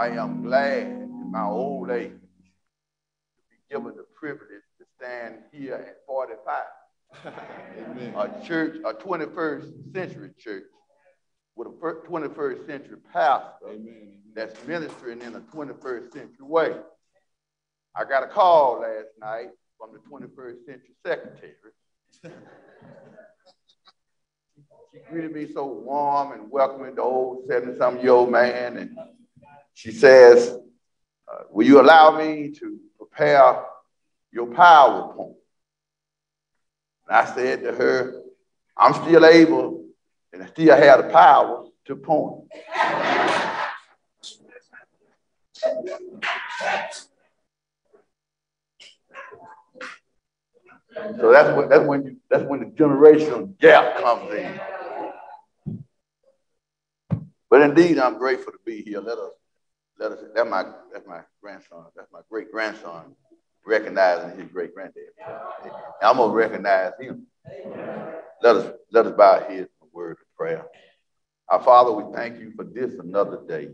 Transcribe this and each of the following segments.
I am glad in my old age to be given the privilege to stand here at 45 Amen. a church, a 21st century church with a 21st century pastor Amen. that's ministering in a 21st century way. I got a call last night from the 21st century secretary. she greeted me so warm and welcoming, the old 70 something year old man. And she says, uh, Will you allow me to prepare your PowerPoint? And I said to her, I'm still able and I still have the power to point. So that's when that's when you that's when the generational gap comes in. But indeed, I'm grateful to be here. Let us let us that's my that's my grandson, that's my great grandson, recognizing his great granddad. I'm gonna recognize him. Let us let us bow our heads in a word of prayer. Our Father, we thank you for this another day.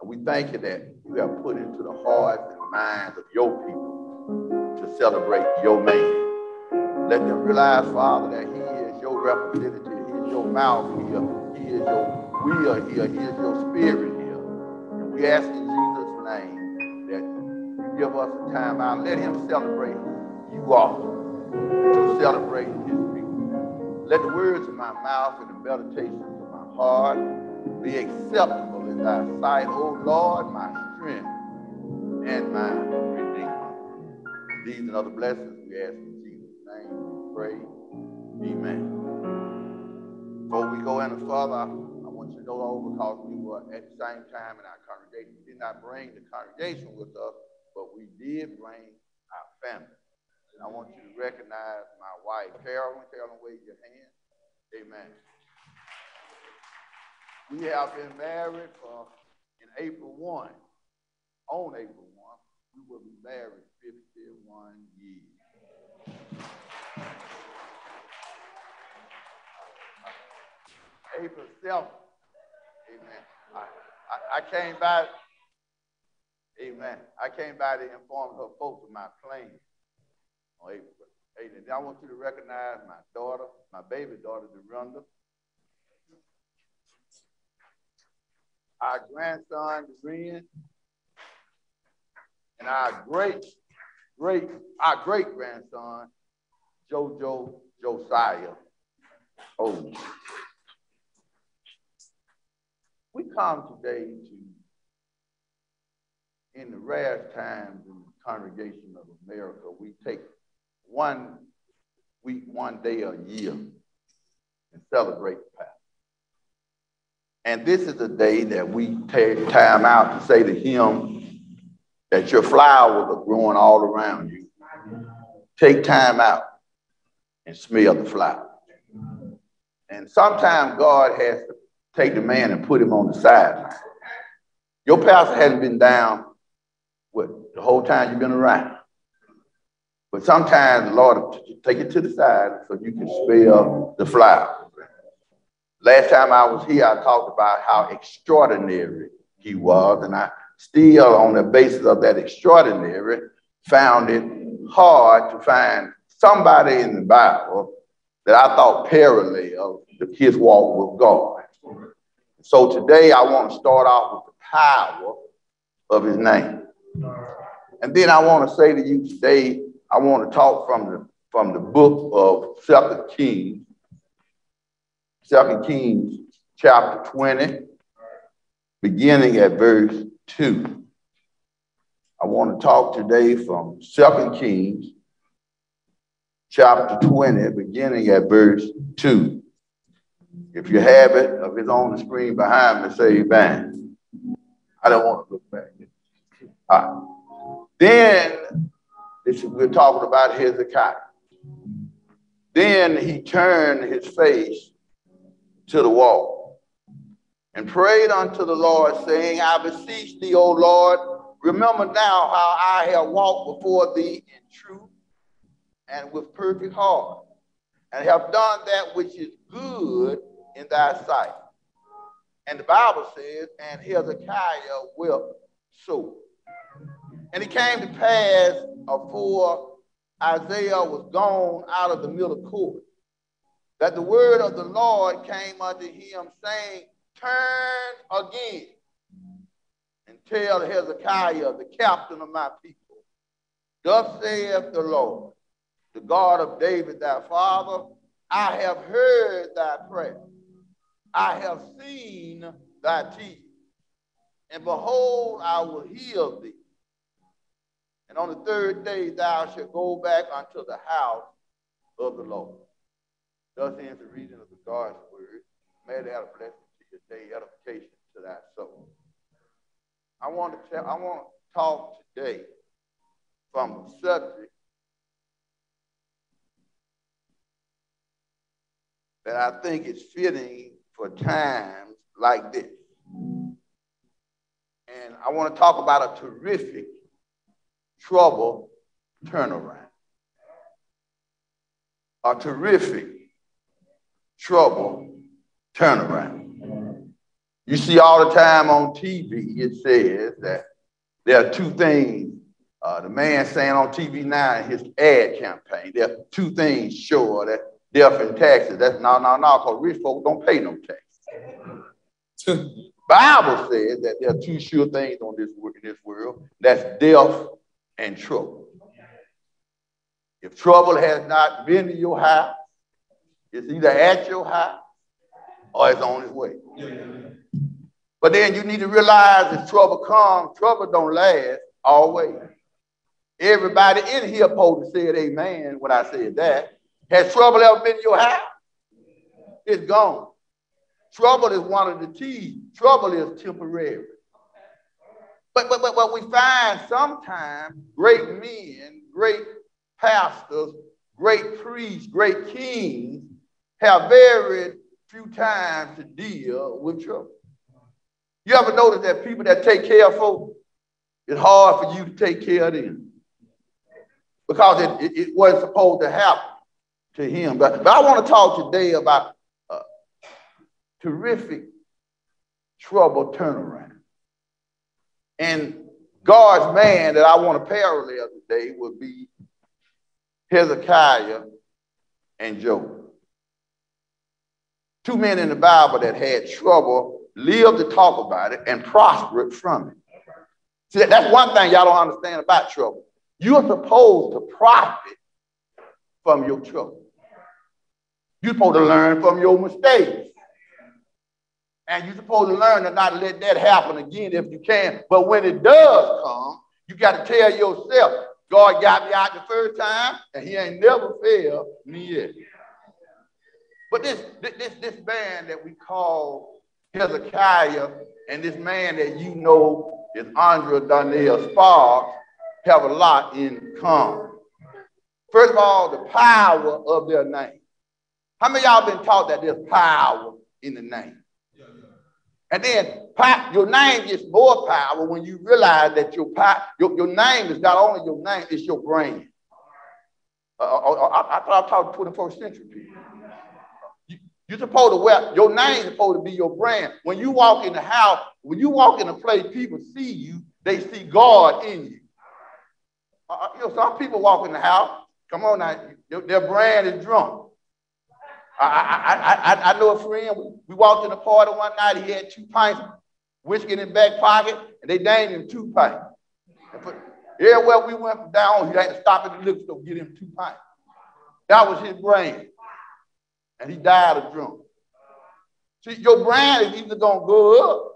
And we thank you that you have put into the hearts and minds of your people to celebrate your man. Let them realize, Father, that he is your representative, he is your mouth here, he is your will here, he is your spirit we ask in Jesus' name that you give us a time out. Let him celebrate you are to celebrate his people. Let the words of my mouth and the meditations of my heart be acceptable in thy sight, O Lord, my strength and my redeemer. These and other blessings we ask in Jesus' name. We pray. Amen. Before we go any further, I want you to know over because we at the same time in our congregation. We did not bring the congregation with us, but we did bring our family. And I want you to recognize my wife, Carolyn. Carolyn, wave your hand. Amen. We have been married in April 1. On April 1, we will be married 51 years. April 7th. I, I, came by, amen. I came by to inform her folks of my plans on April 8th. And I want you to recognize my daughter, my baby daughter, Dorinda. Our grandson, Doreen. And our great, great, our great grandson, Jojo Josiah. Oh. Come today to, in the rare times in the congregation of America, we take one week, one day a year and celebrate the past. And this is a day that we take time out to say to him that your flowers are growing all around you. Take time out and smell the flowers. And sometimes God has to take the man and put him on the sideline. Your pastor hasn't been down what the whole time you've been around. But sometimes the Lord take it to the side so you can smell the flowers. Last time I was here, I talked about how extraordinary he was, and I still, on the basis of that extraordinary, found it hard to find somebody in the Bible that I thought paralleled his walk with God. So today I want to start off with the power of his name. And then I want to say to you today, I want to talk from the from the book of Second Kings, Second Kings chapter 20, beginning at verse 2. I want to talk today from Second Kings chapter 20, beginning at verse 2. If you have it, if it's on the screen behind me, say amen. I don't want to look back. Then this, we're talking about Hezekiah. Then he turned his face to the wall and prayed unto the Lord, saying, I beseech thee, O Lord, remember now how I have walked before thee in truth and with perfect heart, and have done that which is good in thy sight. And the Bible says, and Hezekiah wept so. And it came to pass afore Isaiah was gone out of the middle court, that the word of the Lord came unto him, saying, Turn again and tell Hezekiah, the captain of my people, Thus saith the Lord, the God of David thy father, I have heard thy prayer. I have seen thy tears. And behold, I will heal thee. And on the third day thou shalt go back unto the house of the Lord. Thus ends the reading of the God's word. May it add a blessing to your day, edification to thy soul. I want to tell, I want to talk today from a subject that I think is fitting for times like this. And I want to talk about a terrific trouble turnaround. A terrific trouble turnaround. You see all the time on TV, it says that there are two things. Uh, the man saying on TV now in his ad campaign, there are two things sure that death and taxes. That's no, no, no, because rich folks don't pay no tax. Bible says that there are two sure things on this in this world. That's death and trouble. If trouble has not been to your house, it's either at your house or it's on its way. But then you need to realize if trouble comes, trouble don't last always. Everybody in here supposed to said amen when I said that. Has trouble ever been in your house? It's gone. Trouble is one of the T's. Trouble is temporary. But, but, but, but we find sometimes great men, great pastors, great priests, great kings have very few times to deal with trouble. You ever notice that people that take care of folks, it's hard for you to take care of them because it, it, it wasn't supposed to happen to him. But, but I want to talk today about a terrific trouble turnaround. And God's man that I want to parallel today would be Hezekiah and Job. Two men in the Bible that had trouble, lived to talk about it, and prospered from it. See, that's one thing y'all don't understand about trouble. You're supposed to profit from your trouble. You're supposed to learn from your mistakes. And you're supposed to learn to not let that happen again if you can. But when it does come, you got to tell yourself, God got me out the first time, and he ain't never failed me yet. But this, this, this man that we call Hezekiah and this man that you know is Andrea Donnell Sparks have a lot in common. First of all, the power of their name. How many y'all been taught that there's power in the name? And then your name gets more power when you realize that your, your, your name is not only your name, it's your brand. Uh, uh, uh I, I thought I talked 21st century people. You, are supposed to wear, your name is supposed to be your brand. When you walk in the house, when you walk in a place, people see you, they see God in you. Uh, uh you know, some people walk in the house, come on now, their brand is drunk. I, I, I, I know a friend, we walked in a party one night, he had two pints whiskey in his back pocket, and they named him two pints. Everywhere we went down, he had to stop at the liquor store to get him two pints. That was his brain. And he died of drunk. See, your brand is either going to go up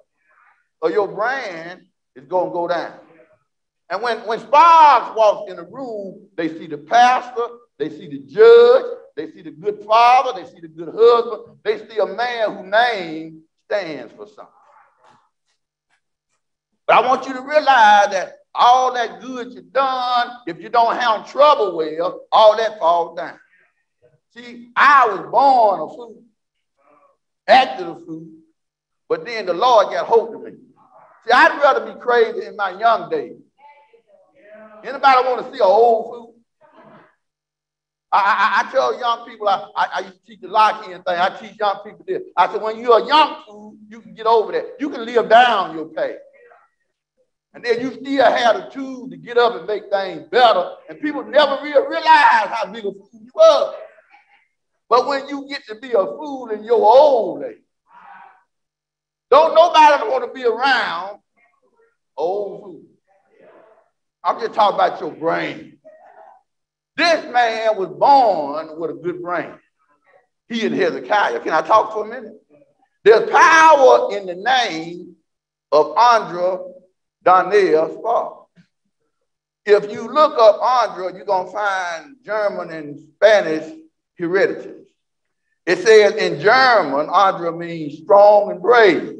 or your brand is going to go down. And when, when Sparks walks in the room, they see the pastor, they see the judge, they see the good father, they see the good husband, they see a man whose name stands for something. But I want you to realize that all that good you've done, if you don't handle trouble well, all that falls down. See, I was born a fool, acted a fool, but then the Lord got hold of me. See, I'd rather be crazy in my young days. Anybody want to see an old fool? I, I, I, tell young people, I, I, I used to teach the Lockean thing. I teach young people this. I said, when you're a young fool, you can get over that. You can live down your past. And then you still have the tools to get up and make things better. And people never realize how big a fool you were. But when you get to be a fool in your old age, don't nobody want to be around old fool. I'm just talking about your brain. This man was born with a good brain. He and Hezekiah. Can I talk for a minute? There's power in the name of Andra Daniel Sparks. If you look up Andra, you're going to find German and Spanish heredities. It says in German, Andra means strong and brave.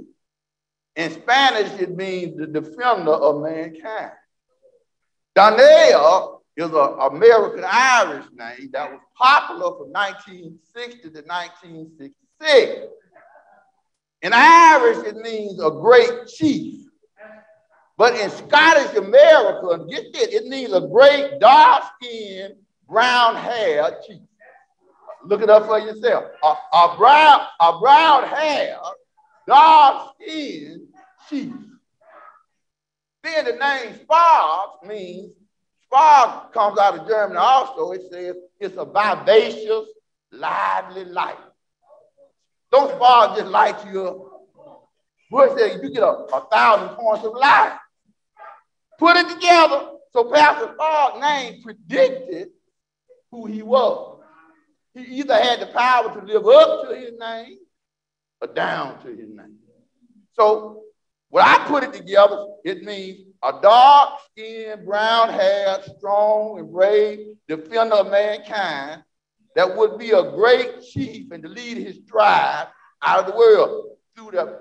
In Spanish, it means the defender of mankind. Daniel is an American Irish name that was popular from 1960 to 1966. In Irish, it means a great chief. But in Scottish America, get this, it means a great dark skinned, brown haired chief. Look it up for yourself. A, a brown, a brown hair, dark skinned chief. Then the name Sparks means Spark comes out of German also. It says it's a vivacious, lively life. Don't spark just light you up. Bush said you get a, a thousand points of life. Put it together. So Pastor Spark's name predicted who he was. He either had the power to live up to his name or down to his name. So when I put it together, it means a dark skinned, brown haired, strong and brave defender of mankind that would be a great chief and to lead his tribe out of the world through the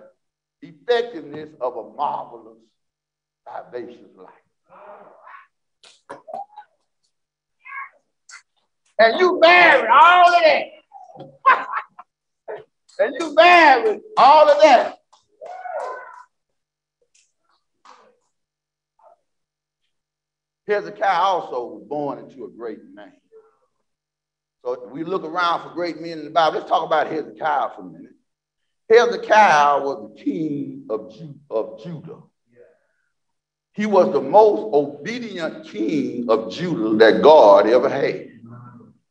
effectiveness of a marvelous, vivacious life. And you married all of that. and you married all of that. Hezekiah also was born into a great name. So we look around for great men in the Bible. Let's talk about Hezekiah for a minute. Hezekiah was the king of, Ju- of Judah. He was the most obedient king of Judah that God ever had.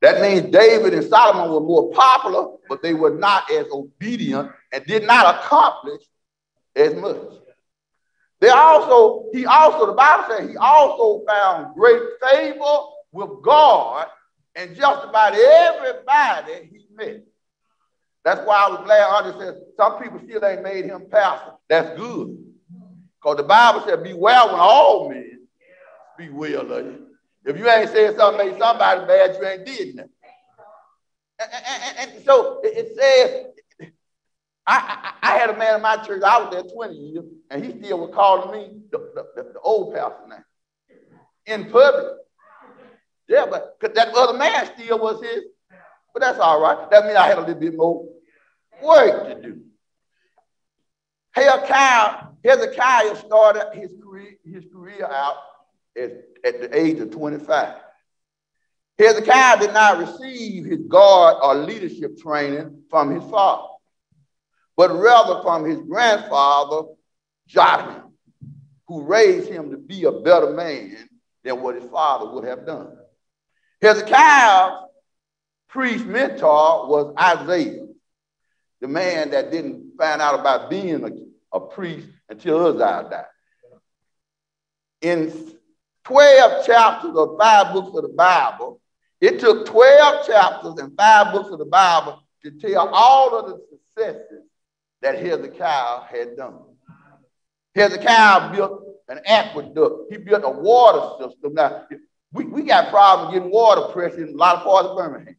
That means David and Solomon were more popular, but they were not as obedient and did not accomplish as much. They also, he also, the Bible says he also found great favor with God and just about everybody he met. That's why I was glad Andre said some people still ain't made him pastor. That's good. Because the Bible said, beware when all men be well of you. If you ain't said something made somebody bad, you ain't did nothing. And, and, and so it says, I, I, had a man in my church, I was there 20 years, and he still was calling me the, the, the, old pastor name in public. Yeah, but that other man still was his. But that's all right. That means I had a little bit more work to do. Hezekiah, Hezekiah started his career, his career out at, at the age of 25. Hezekiah did not receive his guard or leadership training from his father, but rather from his grandfather, Jotham, who raised him to be a better man than what his father would have done. Hezekiah's priest mentor was Isaiah, the man that didn't find out about being a a priest until Uzziah died. In 12 chapters of five books of the Bible, it took 12 chapters and five books of the Bible to tell all of the successes that Hezekiah had done. Hezekiah built an aqueduct. He built a water system. Now, we, we got problems getting water pressure in a lot of parts of Birmingham.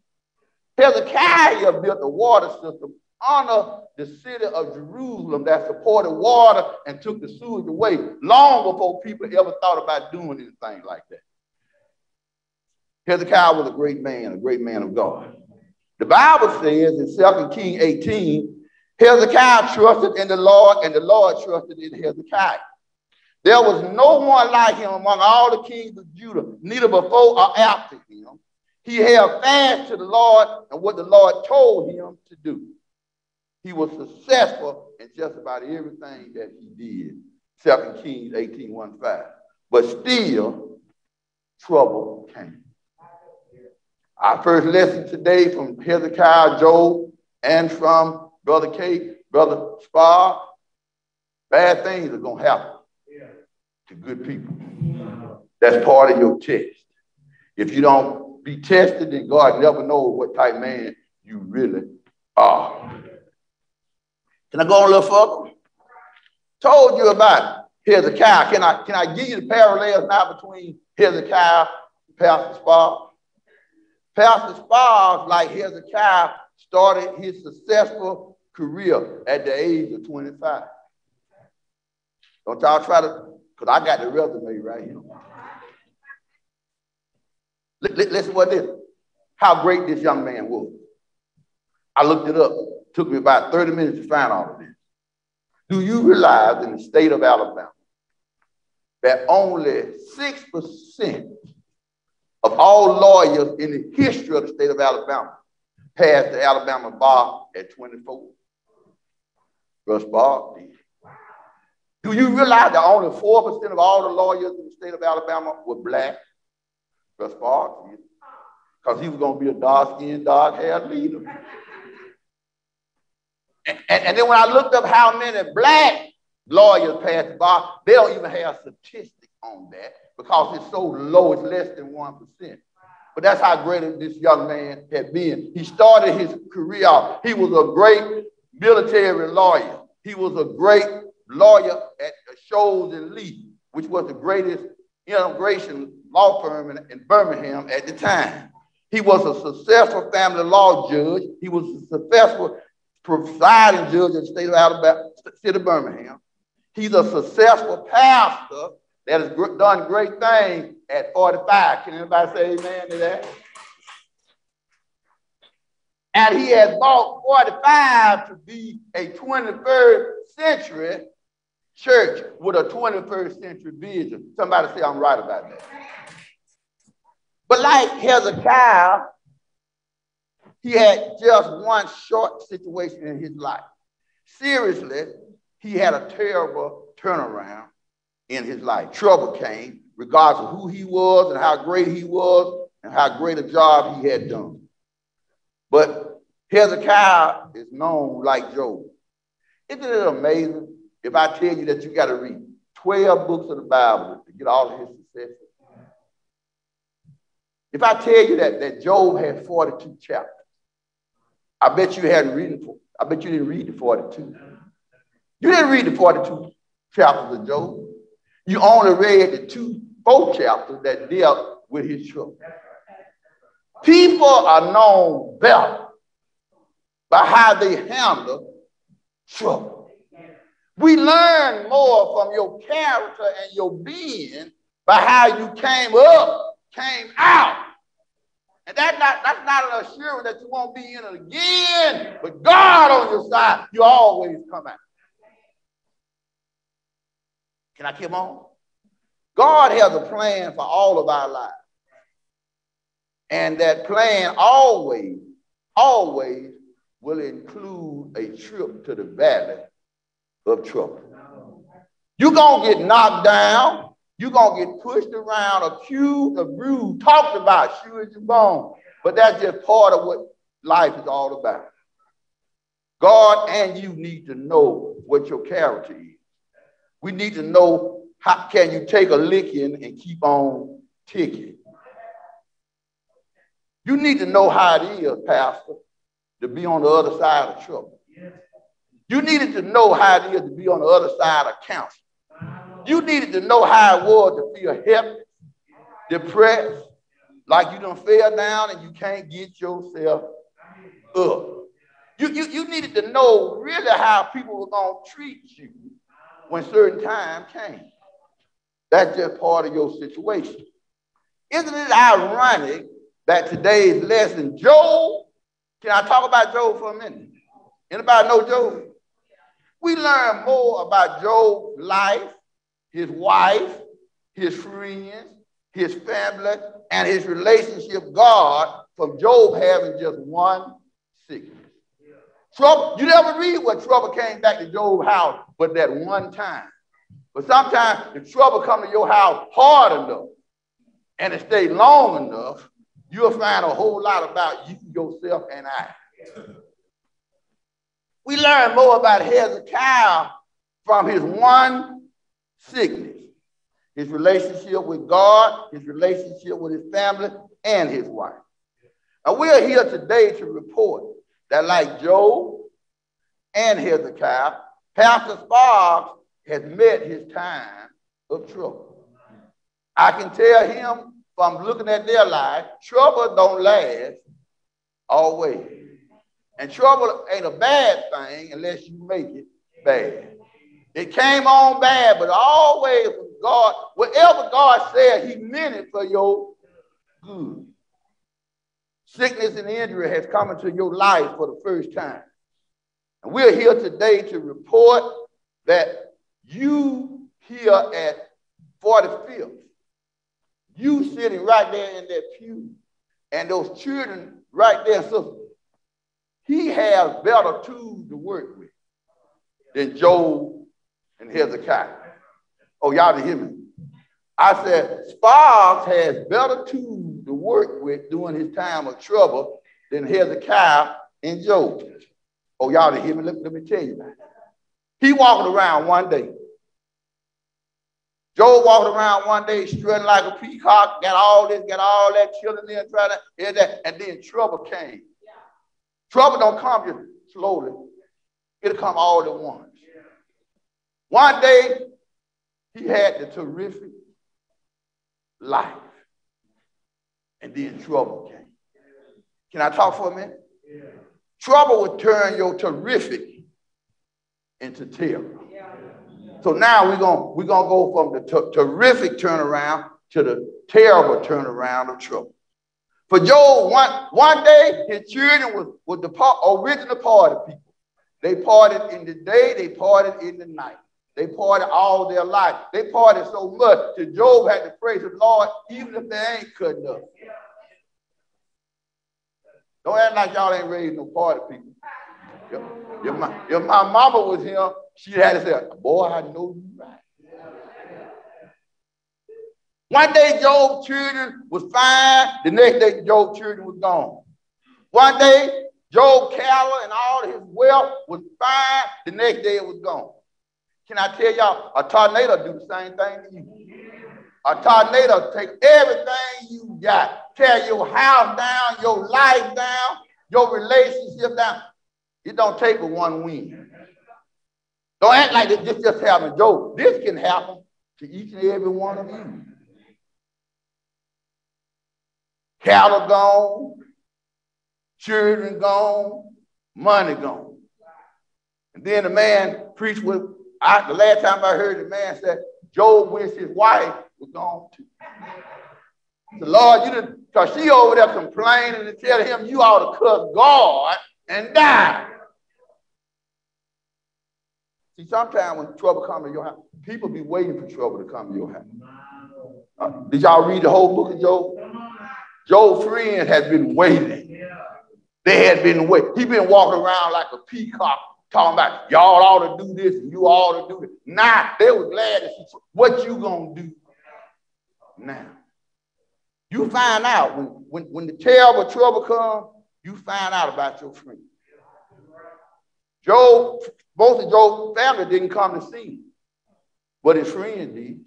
Hezekiah built a water system under the city of Jerusalem that supported water and took the sewage away long before people ever thought about doing anything like that. Hezekiah was a great man, a great man of God. The Bible says in 2 King 18, Hezekiah trusted in the Lord, and the Lord trusted in Hezekiah. There was no one like him among all the kings of Judah, neither before or after him. He held fast to the Lord and what the Lord told him to do. He was successful in just about everything that he did. 2 Kings 18 1 5. But still, trouble came. Our first lesson today from Hezekiah, Job, and from Brother Kate, Brother Spar, bad things are going to happen to good people. That's part of your test. If you don't be tested, then God never knows what type man you really are. Can I go on a little further? Told you about Hezekiah. Can I, can I give you the parallels now between Hezekiah and Pastor Spar? Pastor Spar, like Hezekiah, started his successful career at the age of 25. Don't y'all try to, because I got the resume right here. Listen what this, how great this young man was. I looked it up. Took me about 30 minutes to find all of this. Do you realize in the state of Alabama that only 6% of all lawyers in the history of the state of Alabama passed the Alabama bar at 24? Russ Barr did. Do you realize that only 4% of all the lawyers in the state of Alabama were black? Russ Barr did. Because he was going to be a dark skinned, dark haired leader. And, and, then when I looked up how many black lawyers passed the bar, they don't even have statistics on that because it's so low, it's less than 1%. But that's how great this young man had been. He started his career off. He was a great military lawyer. He was a great lawyer at Sholes and Lee, which was the greatest immigration law firm in, in Birmingham at the time. He was a successful family law judge. He was a successful presiding judge in the state of Alabama, city of Birmingham. He's a successful pastor that has done great things at 45. Can anybody say amen to that? And he has bought 45 to be a 21st century church with a 21st century vision. Somebody say I'm right about that. But like Hezekiah, he had just one short situation in his life. Seriously, he had a terrible turnaround in his life. Trouble came, regardless of who he was and how great he was and how great a job he had done. But Hezekiah is known like Job. Isn't it amazing if I tell you that you got to read 12 books of the Bible to get all of his successes? If I tell you that, that Job had 42 chapters, I bet you hadn't read it. For, I bet you didn't read the 42. You didn't read the 42 chapters of Job. You only read the two, four chapters that dealt with his trouble. People are known better by how they handle trouble. We learn more from your character and your being by how you came up, came out, and that's not, that's not an assurance that you won't be in it again. But God on your side, you always come out. Can I keep on? God has a plan for all of our lives. And that plan always, always will include a trip to the valley of trouble. You're going to get knocked down. You're going to get pushed around, accused, abused, talked about, sure as you bone. But that's just part of what life is all about. God and you need to know what your character is. We need to know how can you take a licking and keep on ticking. You need to know how it is, Pastor, to be on the other side of trouble. You needed to know how it is to be on the other side of counsel. You needed to know how it was to feel helpless, depressed, like you don't fell down and you can't get yourself up. You, you, you needed to know really how people were going to treat you when certain time came. That's just part of your situation. Isn't it ironic that today's lesson, Job, can I talk about Job for a minute? Anybody know Job? We learn more about Job's life, his wife, his friends, his family, and his relationship God from Job having just one sickness. Trouble, you never read what trouble came back to Job's house but that one time. But sometimes the trouble come to your house hard enough and it stay long enough, you'll find a whole lot about you, yourself, and I. We learn more about Hezekiah from his one sickness, his relationship with God, his relationship with his family, and his wife. And we're here today to report that, like Job and Hezekiah, Pastor Sparks has met his time of trouble. I can tell him from looking at their life, trouble don't last always. And trouble ain't a bad thing unless you make it bad. It came on bad, but always God, whatever God said, He meant it for your good. Sickness and injury has come into your life for the first time. And we're here today to report that you here at 45th, you sitting right there in that pew, and those children right there, so he has better tools to work with than Job and Hezekiah. Oh, y'all didn't hear me. I said, Spars has better tools to work with during his time of trouble than Hezekiah and Job. Oh, y'all didn't hear me? Let, let me tell you. He walking around one day. Job walking around one day strutting like a peacock, got all this, got all that children there trying to hear that, and then trouble came. Trouble don't come just slowly. It'll come all at once. One day, he had the terrific life. And then trouble came. Can I talk for a minute? Yeah. Trouble will turn your terrific into terror. So now we're going we're gonna go from the terrific turnaround to the terrible turnaround of trouble. For Job, one, one day his children was, was the original party people. They parted in the day, they parted in the night. They parted all their life. They parted so much that Job had to praise the Lord, even if they ain't cutting up. Don't act like y'all ain't raised no party people. If my, if my mama was here, she had to say, boy, I know you right. One day Job's children was fine. The next day Job's children was gone. One day Job cattle and all his wealth was fine. The next day it was gone. Can I tell y'all, a tornado do the same thing to you. A tornado take everything you got, tear your house down, your life down, your relationship down. It don't take but one wind. Don't act like this just happened, Job. This can happen to each and every one of you. Cattle gone, children gone, money gone. And then the man preached with, I, the last time I heard the man said, Job wished his wife was gone too. The Lord, you didn't, because she over there complaining and telling him you ought to cuss God and die. See, sometimes when trouble comes to your house, people be waiting for trouble to come to your house. Uh, did y'all read the whole book of Job? Job's friend has been waiting. They had been waiting. He been walking around like a peacock, talking about y'all ought to do this and you ought to do this. Nah, they were glad to see what you gonna do now. You find out when, when, when the terrible trouble comes, you find out about your friend. Job, both of Job's family didn't come to see him, but his friend did.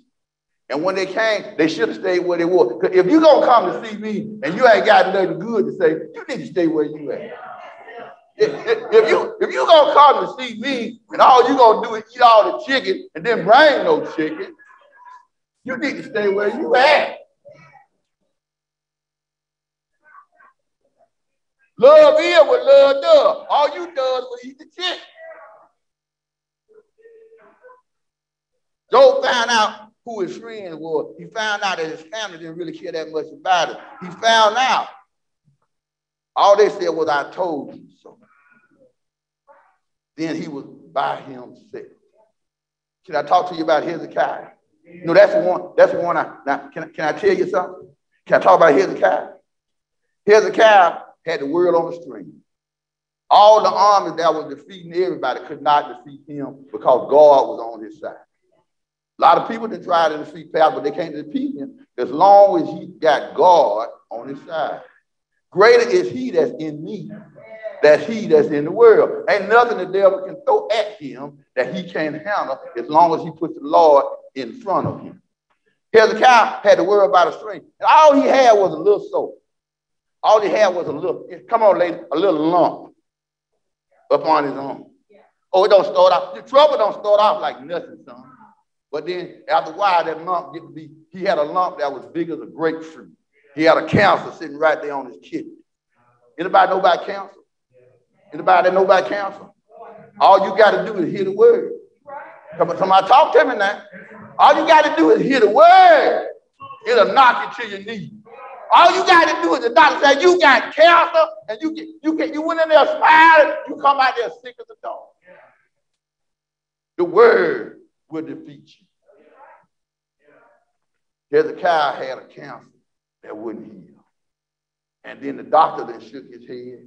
And when they came, they should have stayed where they were. Because If you're gonna come to see me and you ain't got nothing good to say, you need to stay where you at. If, if, you if you gonna come to see me and all you gonna do is eat all the chicken and then bring no chicken, you need to stay where you at. Love is what love does. All you does was eat the chicken. Job found out who his friend was. He found out that his family didn't really care that much about it. He found out. All they said was, I told you so. Then he was by himself. Can I talk to you about Hezekiah? No, that's the one. That's the one. I now can, can I tell you something? Can I talk about Hezekiah? Hezekiah had the world on the string. All the armies that was defeating everybody could not defeat him because God was on his side. A lot of people that try to defeat Pastor, but they can't defeat him as long as he got God on his side. Greater is he that's in me than he that's in the world. Ain't nothing the devil can throw at him that he can't handle as long as he puts the Lord in front of him. Hezekiah had to worry about a string. And all he had was a little soap. All he had was a little, come on, lady, a little lump up on his arm. Oh, it don't start off. The trouble don't start off like nothing, son. But then after a while, that lump get to be, he had a lump that was big as a grapefruit. He had a cancer sitting right there on his kidney. Anybody know about cancer? Anybody that know about cancer? All you got to do is hear the word. Come on, somebody talk to me now. All you got to do is hear the word. It'll knock you to your knees. All you got to do is the doctor say you got cancer, and you get you get you went in there smiling, you come out there sick as a dog. The word will defeat you. Hezekiah had a cancer that wouldn't heal. And then the doctor then shook his head.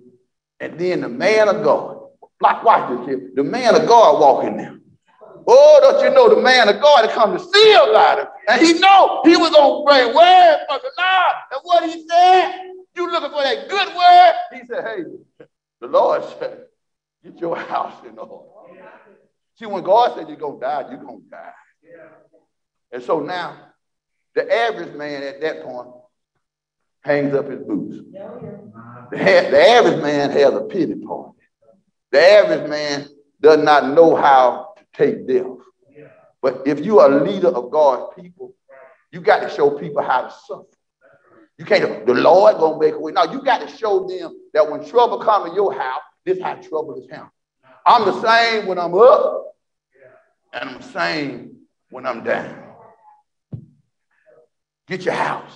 And then the man of God, like watch this here, the man of God walking there. Oh, don't you know the man of God had come to see about it? And he know he was on great word from the Lord. And what he said, you looking for that good word? He said, hey, the Lord said, get your house in order. See, when God said you're going to die, you're going to die. And so now, the average man at that point hangs up his boots. The, the average man has a pity party. The average man does not know how take death. But if you are a leader of God's people, you got to show people how to suffer. You can't, the Lord gonna make a way. No, you got to show them that when trouble comes in your house, this is how trouble is handled. I'm the same when I'm up, and I'm the same when I'm down. Get your house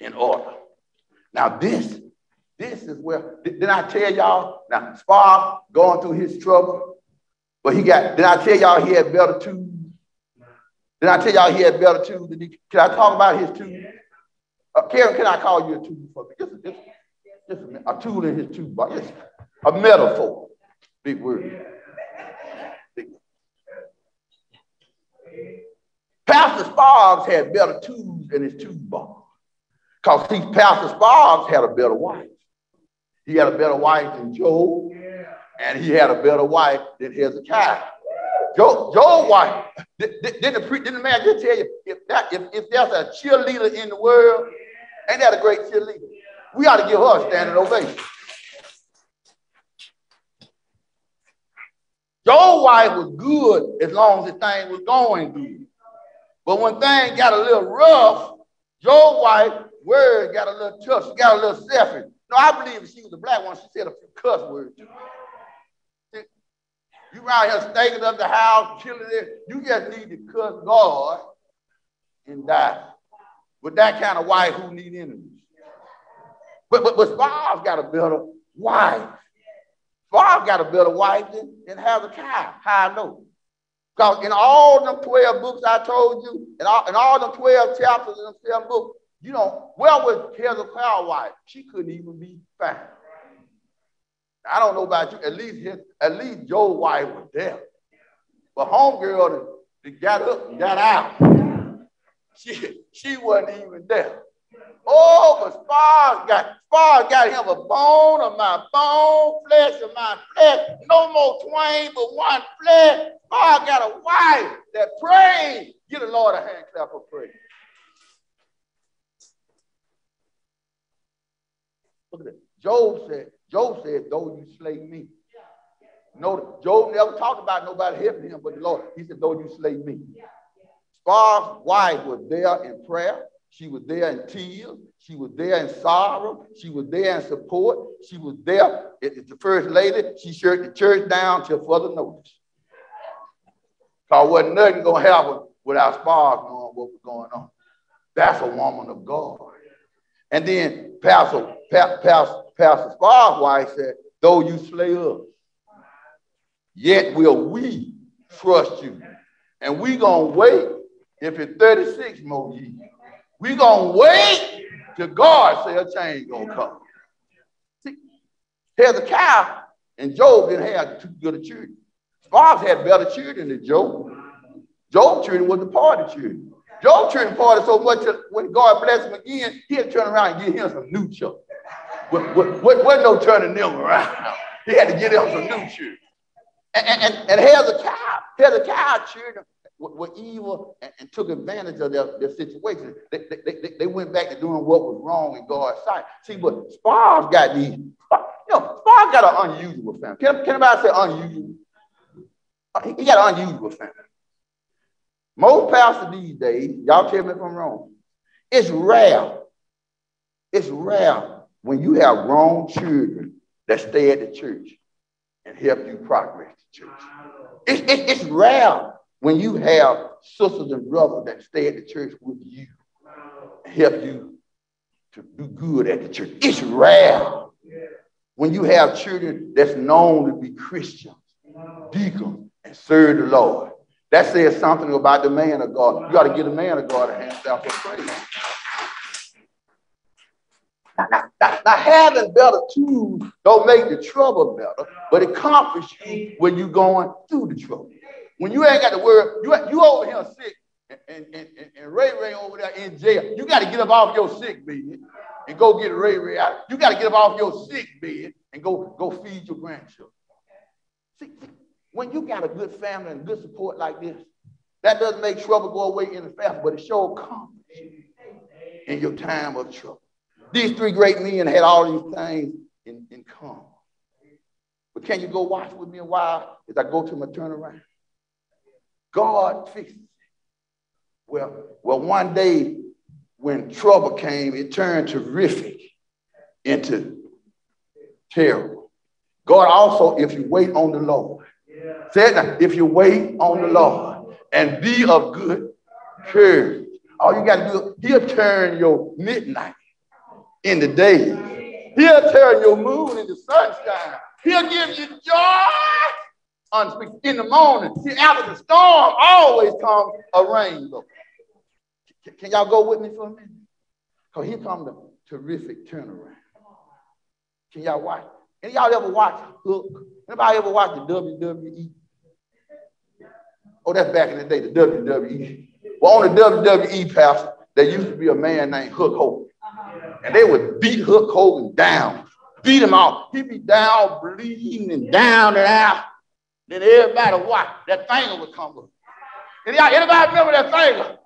in order. Now, this, this is where, did I tell y'all? Now, Spar going through his trouble, but he got, did I tell y'all he had better tools? Did I tell y'all he had better tools? He, can I talk about his tools? Uh, Karen, can I call you a tool for me? Just, just, just a, a tool in his toolbox. Just a metaphor. Big word. Big. Pastor Sparks had better tools in his toolbox. Because see, Pastor Sparks had a better wife. He had a better wife than Job, and he had a better wife than Hezekiah. Joe, Joe's wife, didn't the, didn't the man just tell you, if, that, if, if there's a cheerleader in the world, ain't that a great cheerleader? We ought to give her a standing ovation. Joe's wife was good as long as the thing was going good. But when things got a little rough, Joe's wife word got a little tough. She got a little selfish. No, I believe if she was a black one, she said a few cuss words. You around here staking up the house, killing it. You just need to cuss God and die. With that kind of wife who need enemies. But but but Bob's got a better wife. Spars got a better wife than, than Hezekiah. How I know? Because in all them 12 books I told you, in all, in all them 12 chapters in them seven books, you know, where was Hezekiah's wife? She couldn't even be found. I don't know about you. At least his, at least Joe's wife was there. But homegirl that got up and got out. She, she wasn't even there. Oh, but Spars got Spars got him a bone of my bone, flesh of my flesh. No more twain, but one flesh. Spars got a wife that prays. Give the Lord a hand clap for praise. Look at it. Job said, Job said, though you slay me. No, Job never talked about nobody helping him but the Lord. He said, though you slay me. Spars' wife was there in prayer. She was there in tears. She was there in sorrow. She was there in support. She was there. It's the first lady. She shut the church down till further notice. Because wasn't nothing going to happen without Spars knowing what was going on. That's a woman of God. And then Pastor, Pastor, Pastor Spars' wife said, though you slay us, yet will we trust you. And we to wait if it's 36 more years. we to wait till God say a change to come. See, Hezekiah and Job didn't have too good a children. Spars had better children than Job. Job's children was the party children. Job children party so much that when God blessed him again, he had to turn around and give him some new children. Wasn't no turning them around. He had to give them some new children. And, and, and Hezekiah, Hezekiah children were evil and, and, took advantage of their, their situation. They, they, they, they, went back to doing what was wrong in God's sight. See, but Spars got these, you know, Spars got an unusual family. Can, can anybody say unusual? Uh, he got an unusual family. Most pastors these days, y'all tell me if I'm wrong, it's rare. It's rare when you have grown children that stay at the church and help you progress the church. It's, it's, it's rare when you have sisters and brothers that stay at the church with you and help you to do good at the church. It's rare when you have children that's known to be Christians, deacons, and serve the Lord. That says something about the man of God. You got to give the man of God a hand out for praise. Now, now, now, having better tools don't make the trouble better, but it comforts you when you're going through the trouble. When you ain't got to worry, you, you over here sick and, and, and, and Ray Ray over there in jail. You got to get up off your sick bed and go get Ray Ray out. You got to get up off your sick bed and go, go feed your grandchildren. See, see, when you got a good family and good support like this, that doesn't make trouble go away in the family, but it sure comes in your time of trouble. These three great men had all these things in, in common. But can you go watch with me a while as I go to my turnaround? God fixes it. Well, well, one day when trouble came, it turned terrific into terrible. God also, if you wait on the Lord, Say it if you wait on the Lord and be of good courage, all you got to do, he'll turn your midnight into day. He'll turn your moon into sunshine. He'll give you joy in the morning. See, after the storm always comes a rainbow. Can y'all go with me for a minute? Because here comes the terrific turnaround. Can y'all watch? Any y'all ever watch Hook? Anybody ever watch the WWE? Oh, that's back in the day, the WWE. Well, on the WWE, Pastor, there used to be a man named Hulk Hogan. And they would beat Hulk Hogan down, beat him off. He'd be down, bleeding and down and out. Then everybody watch. That finger would come up. Anybody remember that finger?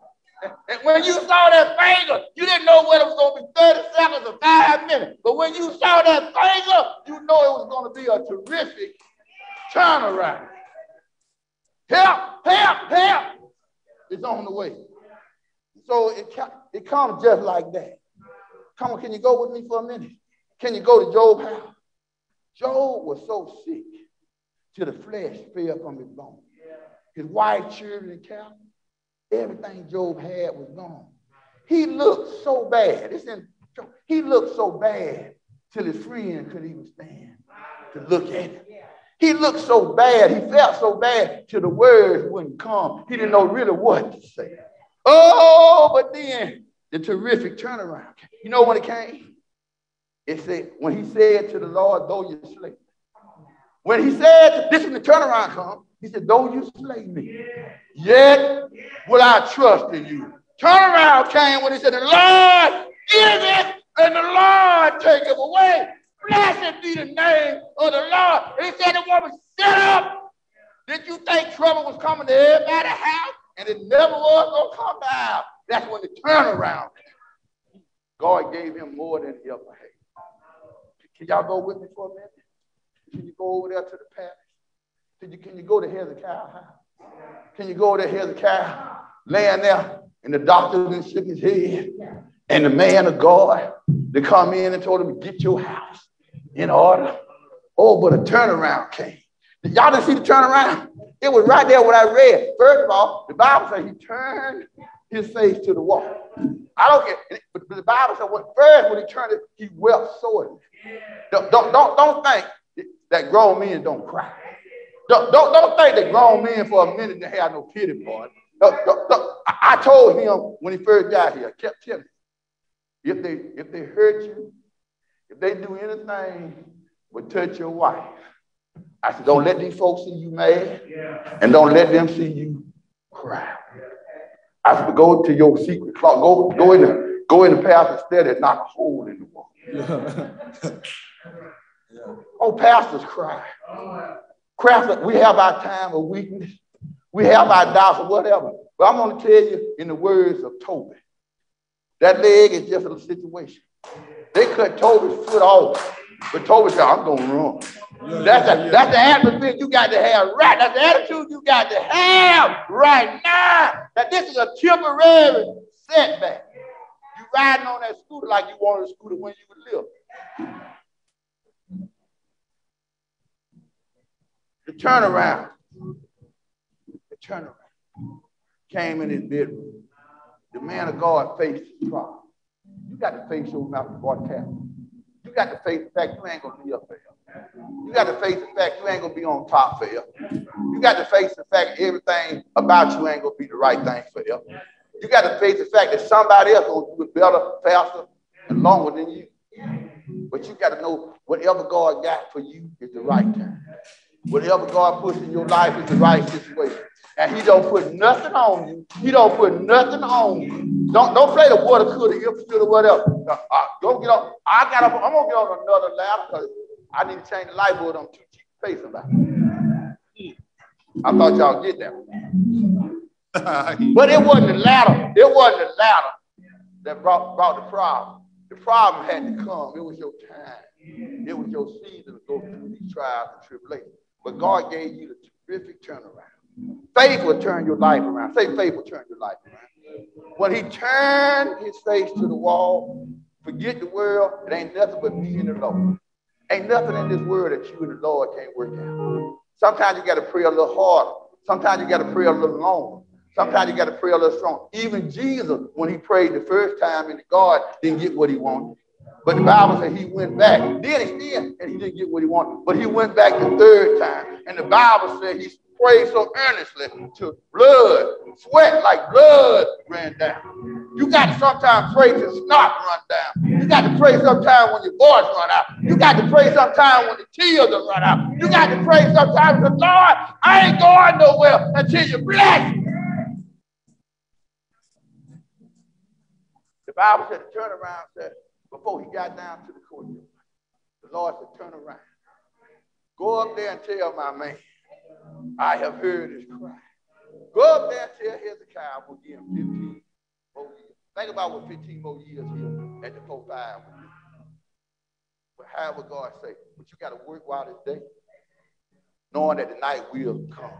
And when you saw that finger, you didn't know whether it was going to be 30 seconds or five minutes. But when you saw that finger, you know it was going to be a terrific turnaround. Help, help, help. It's on the way. So it, it comes just like that. Come on, can you go with me for a minute? Can you go to Job's house? Job was so sick till the flesh fell from his bones. His wife, children, and cattle, everything Job had was gone. He looked so bad. It's in, he looked so bad till his friend couldn't even stand to look at him. He looked so bad. He felt so bad till the words wouldn't come. He didn't know really what to say. Oh, but then the terrific turnaround. You know when it came? It said, when he said to the Lord, though you slay. Me. When he said, this is the turnaround come, he said, though you slay me, yet will I trust in you. Turnaround came when he said, the Lord, give it, and the Lord take it away. Blessed be the name of the Lord. And he said the woman, shut up. Did you think trouble was coming to everybody's house? And it never was going to come down. That's when the turnaround God gave him more than he ever had. Can y'all go with me for a minute? Can you go over there to the palace? Can you, can you go to Hezekiah house? Can you go to Hezekiah laying there and the doctor then shook his head and the man of God they come in and told him get your house in order. Oh, but a turnaround came. Y'all didn't see the turnaround? It was right there what I read. First of all, the Bible says he turned his face to the wall. I don't get, but the Bible said what first when he turned it, he wept sorely. Don't, don't, don't, don't think that grown men don't cry. Don't, don't, don't think that grown men for a minute they have no pity for it. Don't, don't, don't. I, I told him when he first got here, I kept telling him, if they if they hurt you, if they do anything but touch your wife, I said, don't let these folks see you mad, and don't let them see you cry. I said, go to your secret closet. Go go in the go in the pastor's study and knock a hole in the wall. Oh, pastors cry. Cry. We have our time of weakness. We have our doubts or whatever. But I'm going to tell you in the words of Toby. That leg is just a situation. They cut Toby's foot off, but Toby said, I'm going to run. That's, a, that's the atmosphere you got to have right. That's the attitude you got to have right now. That this is a temporary setback. You riding on that scooter like you wanted a scooter when you would live. The turnaround. The turnaround came in his bedroom. The man of God faced his problem. You got to face your mouth tap. You got to face the fact you ain't gonna be up there. You got to face the fact you ain't gonna be on top for you. You got to face the fact everything about you ain't gonna be the right thing for you. You got to face the fact that somebody else gonna do it better, faster, and longer than you. But you got to know whatever God got for you is the right time. Whatever God puts in your life is the right situation. And he don't put nothing on you. He don't put nothing on you. Don't don't play the water coulda, if shoulda, whatever. Uh, uh, don't get on. I got. I'm gonna get on another ladder because I need to change the light bulb. I'm too cheap to pay somebody. I thought y'all get that. but it wasn't the ladder. It wasn't the ladder that brought, brought the problem. The problem had to come. It was your time. It was your season to go through these trials and tribulations. But God gave you the terrific turnaround. Faith will turn your life around. Say faith will turn your life around. When he turned his face to the wall, forget the world, it ain't nothing but me and the Lord. Ain't nothing in this world that you and the Lord can't work out. Sometimes you got to pray a little harder. Sometimes you got to pray a little longer. Sometimes you got to pray a little strong. Even Jesus, when he prayed the first time in the garden, didn't get what he wanted. But the Bible said he went back. Then he did, and he didn't get what he wanted. But he went back the third time. And the Bible said he prayed so earnestly to blood, sweat like blood ran down. You got to sometimes pray till snot run down. You got to pray sometimes when your voice run out. You got to pray sometimes when the tears run out. You got to pray sometimes because Lord, I ain't going nowhere until you bless me. The Bible said the turnaround said before he got down to the courtyard, the Lord said, turn around. Go up there and tell my man, I have heard his cry. Go up there and tell Hezekiah will give him 15 more years. Think about what 15 more years here at the 4 5 will do. But however God say, but you got to work while it's day, knowing that the night will come.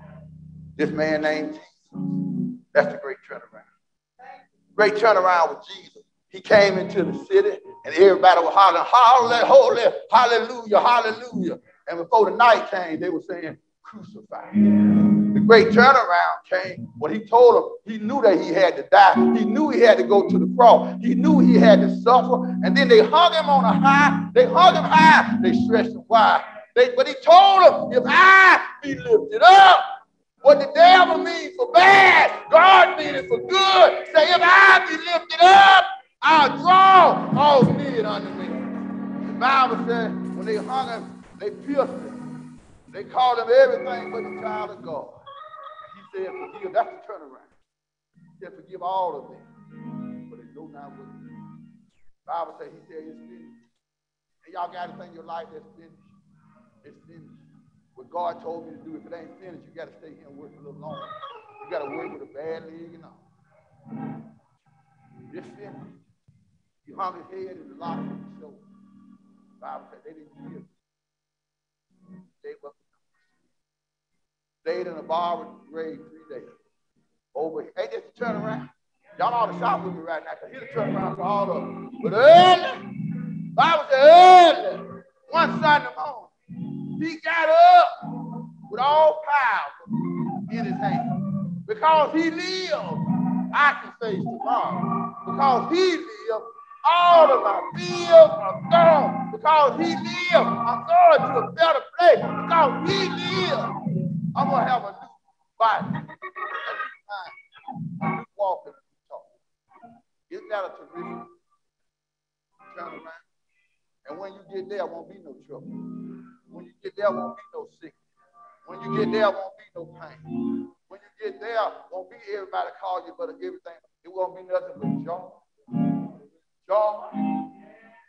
This man named Jesus, that's the great turnaround. Great turnaround with Jesus. He came into the city and everybody was hollering, holy, holy, hallelujah, hallelujah. And before the night came, they were saying, crucify. Great turnaround came when he told them he knew that he had to die. He knew he had to go to the cross. He knew he had to suffer. And then they hung him on a high. They hung him high. They stretched him wide. They, but he told them, if I be lifted up, what the devil means for bad, God means it for good. Say, if I be lifted up, I'll draw all men unto me. The Bible said when they hung him, they pierced him. They called him everything but the child of God. Said, forgive. That's the turnaround. He said, forgive all of them. But they know not what Bible says he said it's finished. And y'all got to think your life that's finished. It's finished. What God told me to do, if it ain't finished, you got to stay here and work a little longer. You got to work with a bad leg and all. It's finished. He hung his head in the lock of his shoulder. Bible said they didn't him. They were stayed in a bar with the grave three days. Over here. Ain't this a turnaround? Y'all ought to shout with me right now, because he'll turn around for all of them. But early, Bible said early, one Sunday morning, he got up with all power in his hand. Because he lived, I can face tomorrow. Because he lived, all of my bills are gone. Because he lived, I'm going to a better place. Because he lived, I'm to have a new body, a new mind, new walking. Isn't that a terrific turnaround? And when you get there, won't be no trouble. When you get there, won't be no sickness. When you get there, won't be no pain. When you get there, won't be everybody call you, but everything. It won't be nothing but joy. Joy.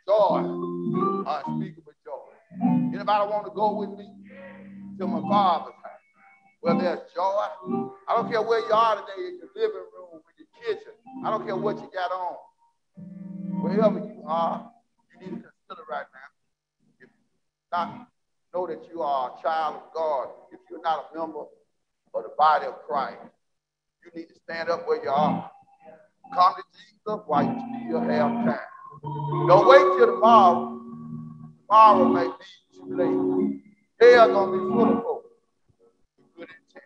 Joy. Unspeakable joy. Anybody want to go with me to my father's? Where there's joy. I don't care where you are today, in your living room, in your kitchen. I don't care what you got on. Wherever you are, you need to consider right now. If not know that you are a child of God, if you're not a member of the body of Christ, you need to stand up where you are. Come to Jesus while you still have time. Don't wait till tomorrow. Tomorrow may be too late. Hell gonna be full of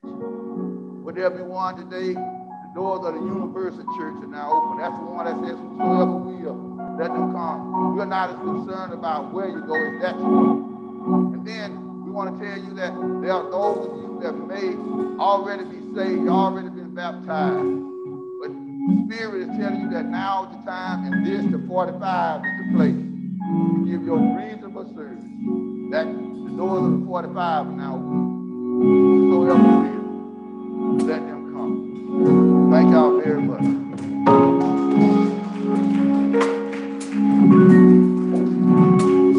with be today? The doors of the Universal Church are now open. That's the one that says, whosoever will, let them come. We're not as concerned about where you go as that you And then we want to tell you that there are those of you that may already be saved, already been baptized. But the Spirit is telling you that now is the time, and this, the 45, is the place to give your reasonable service. That the doors of the 45 are now open. Philadelphia. Let them come. Thank y'all very much.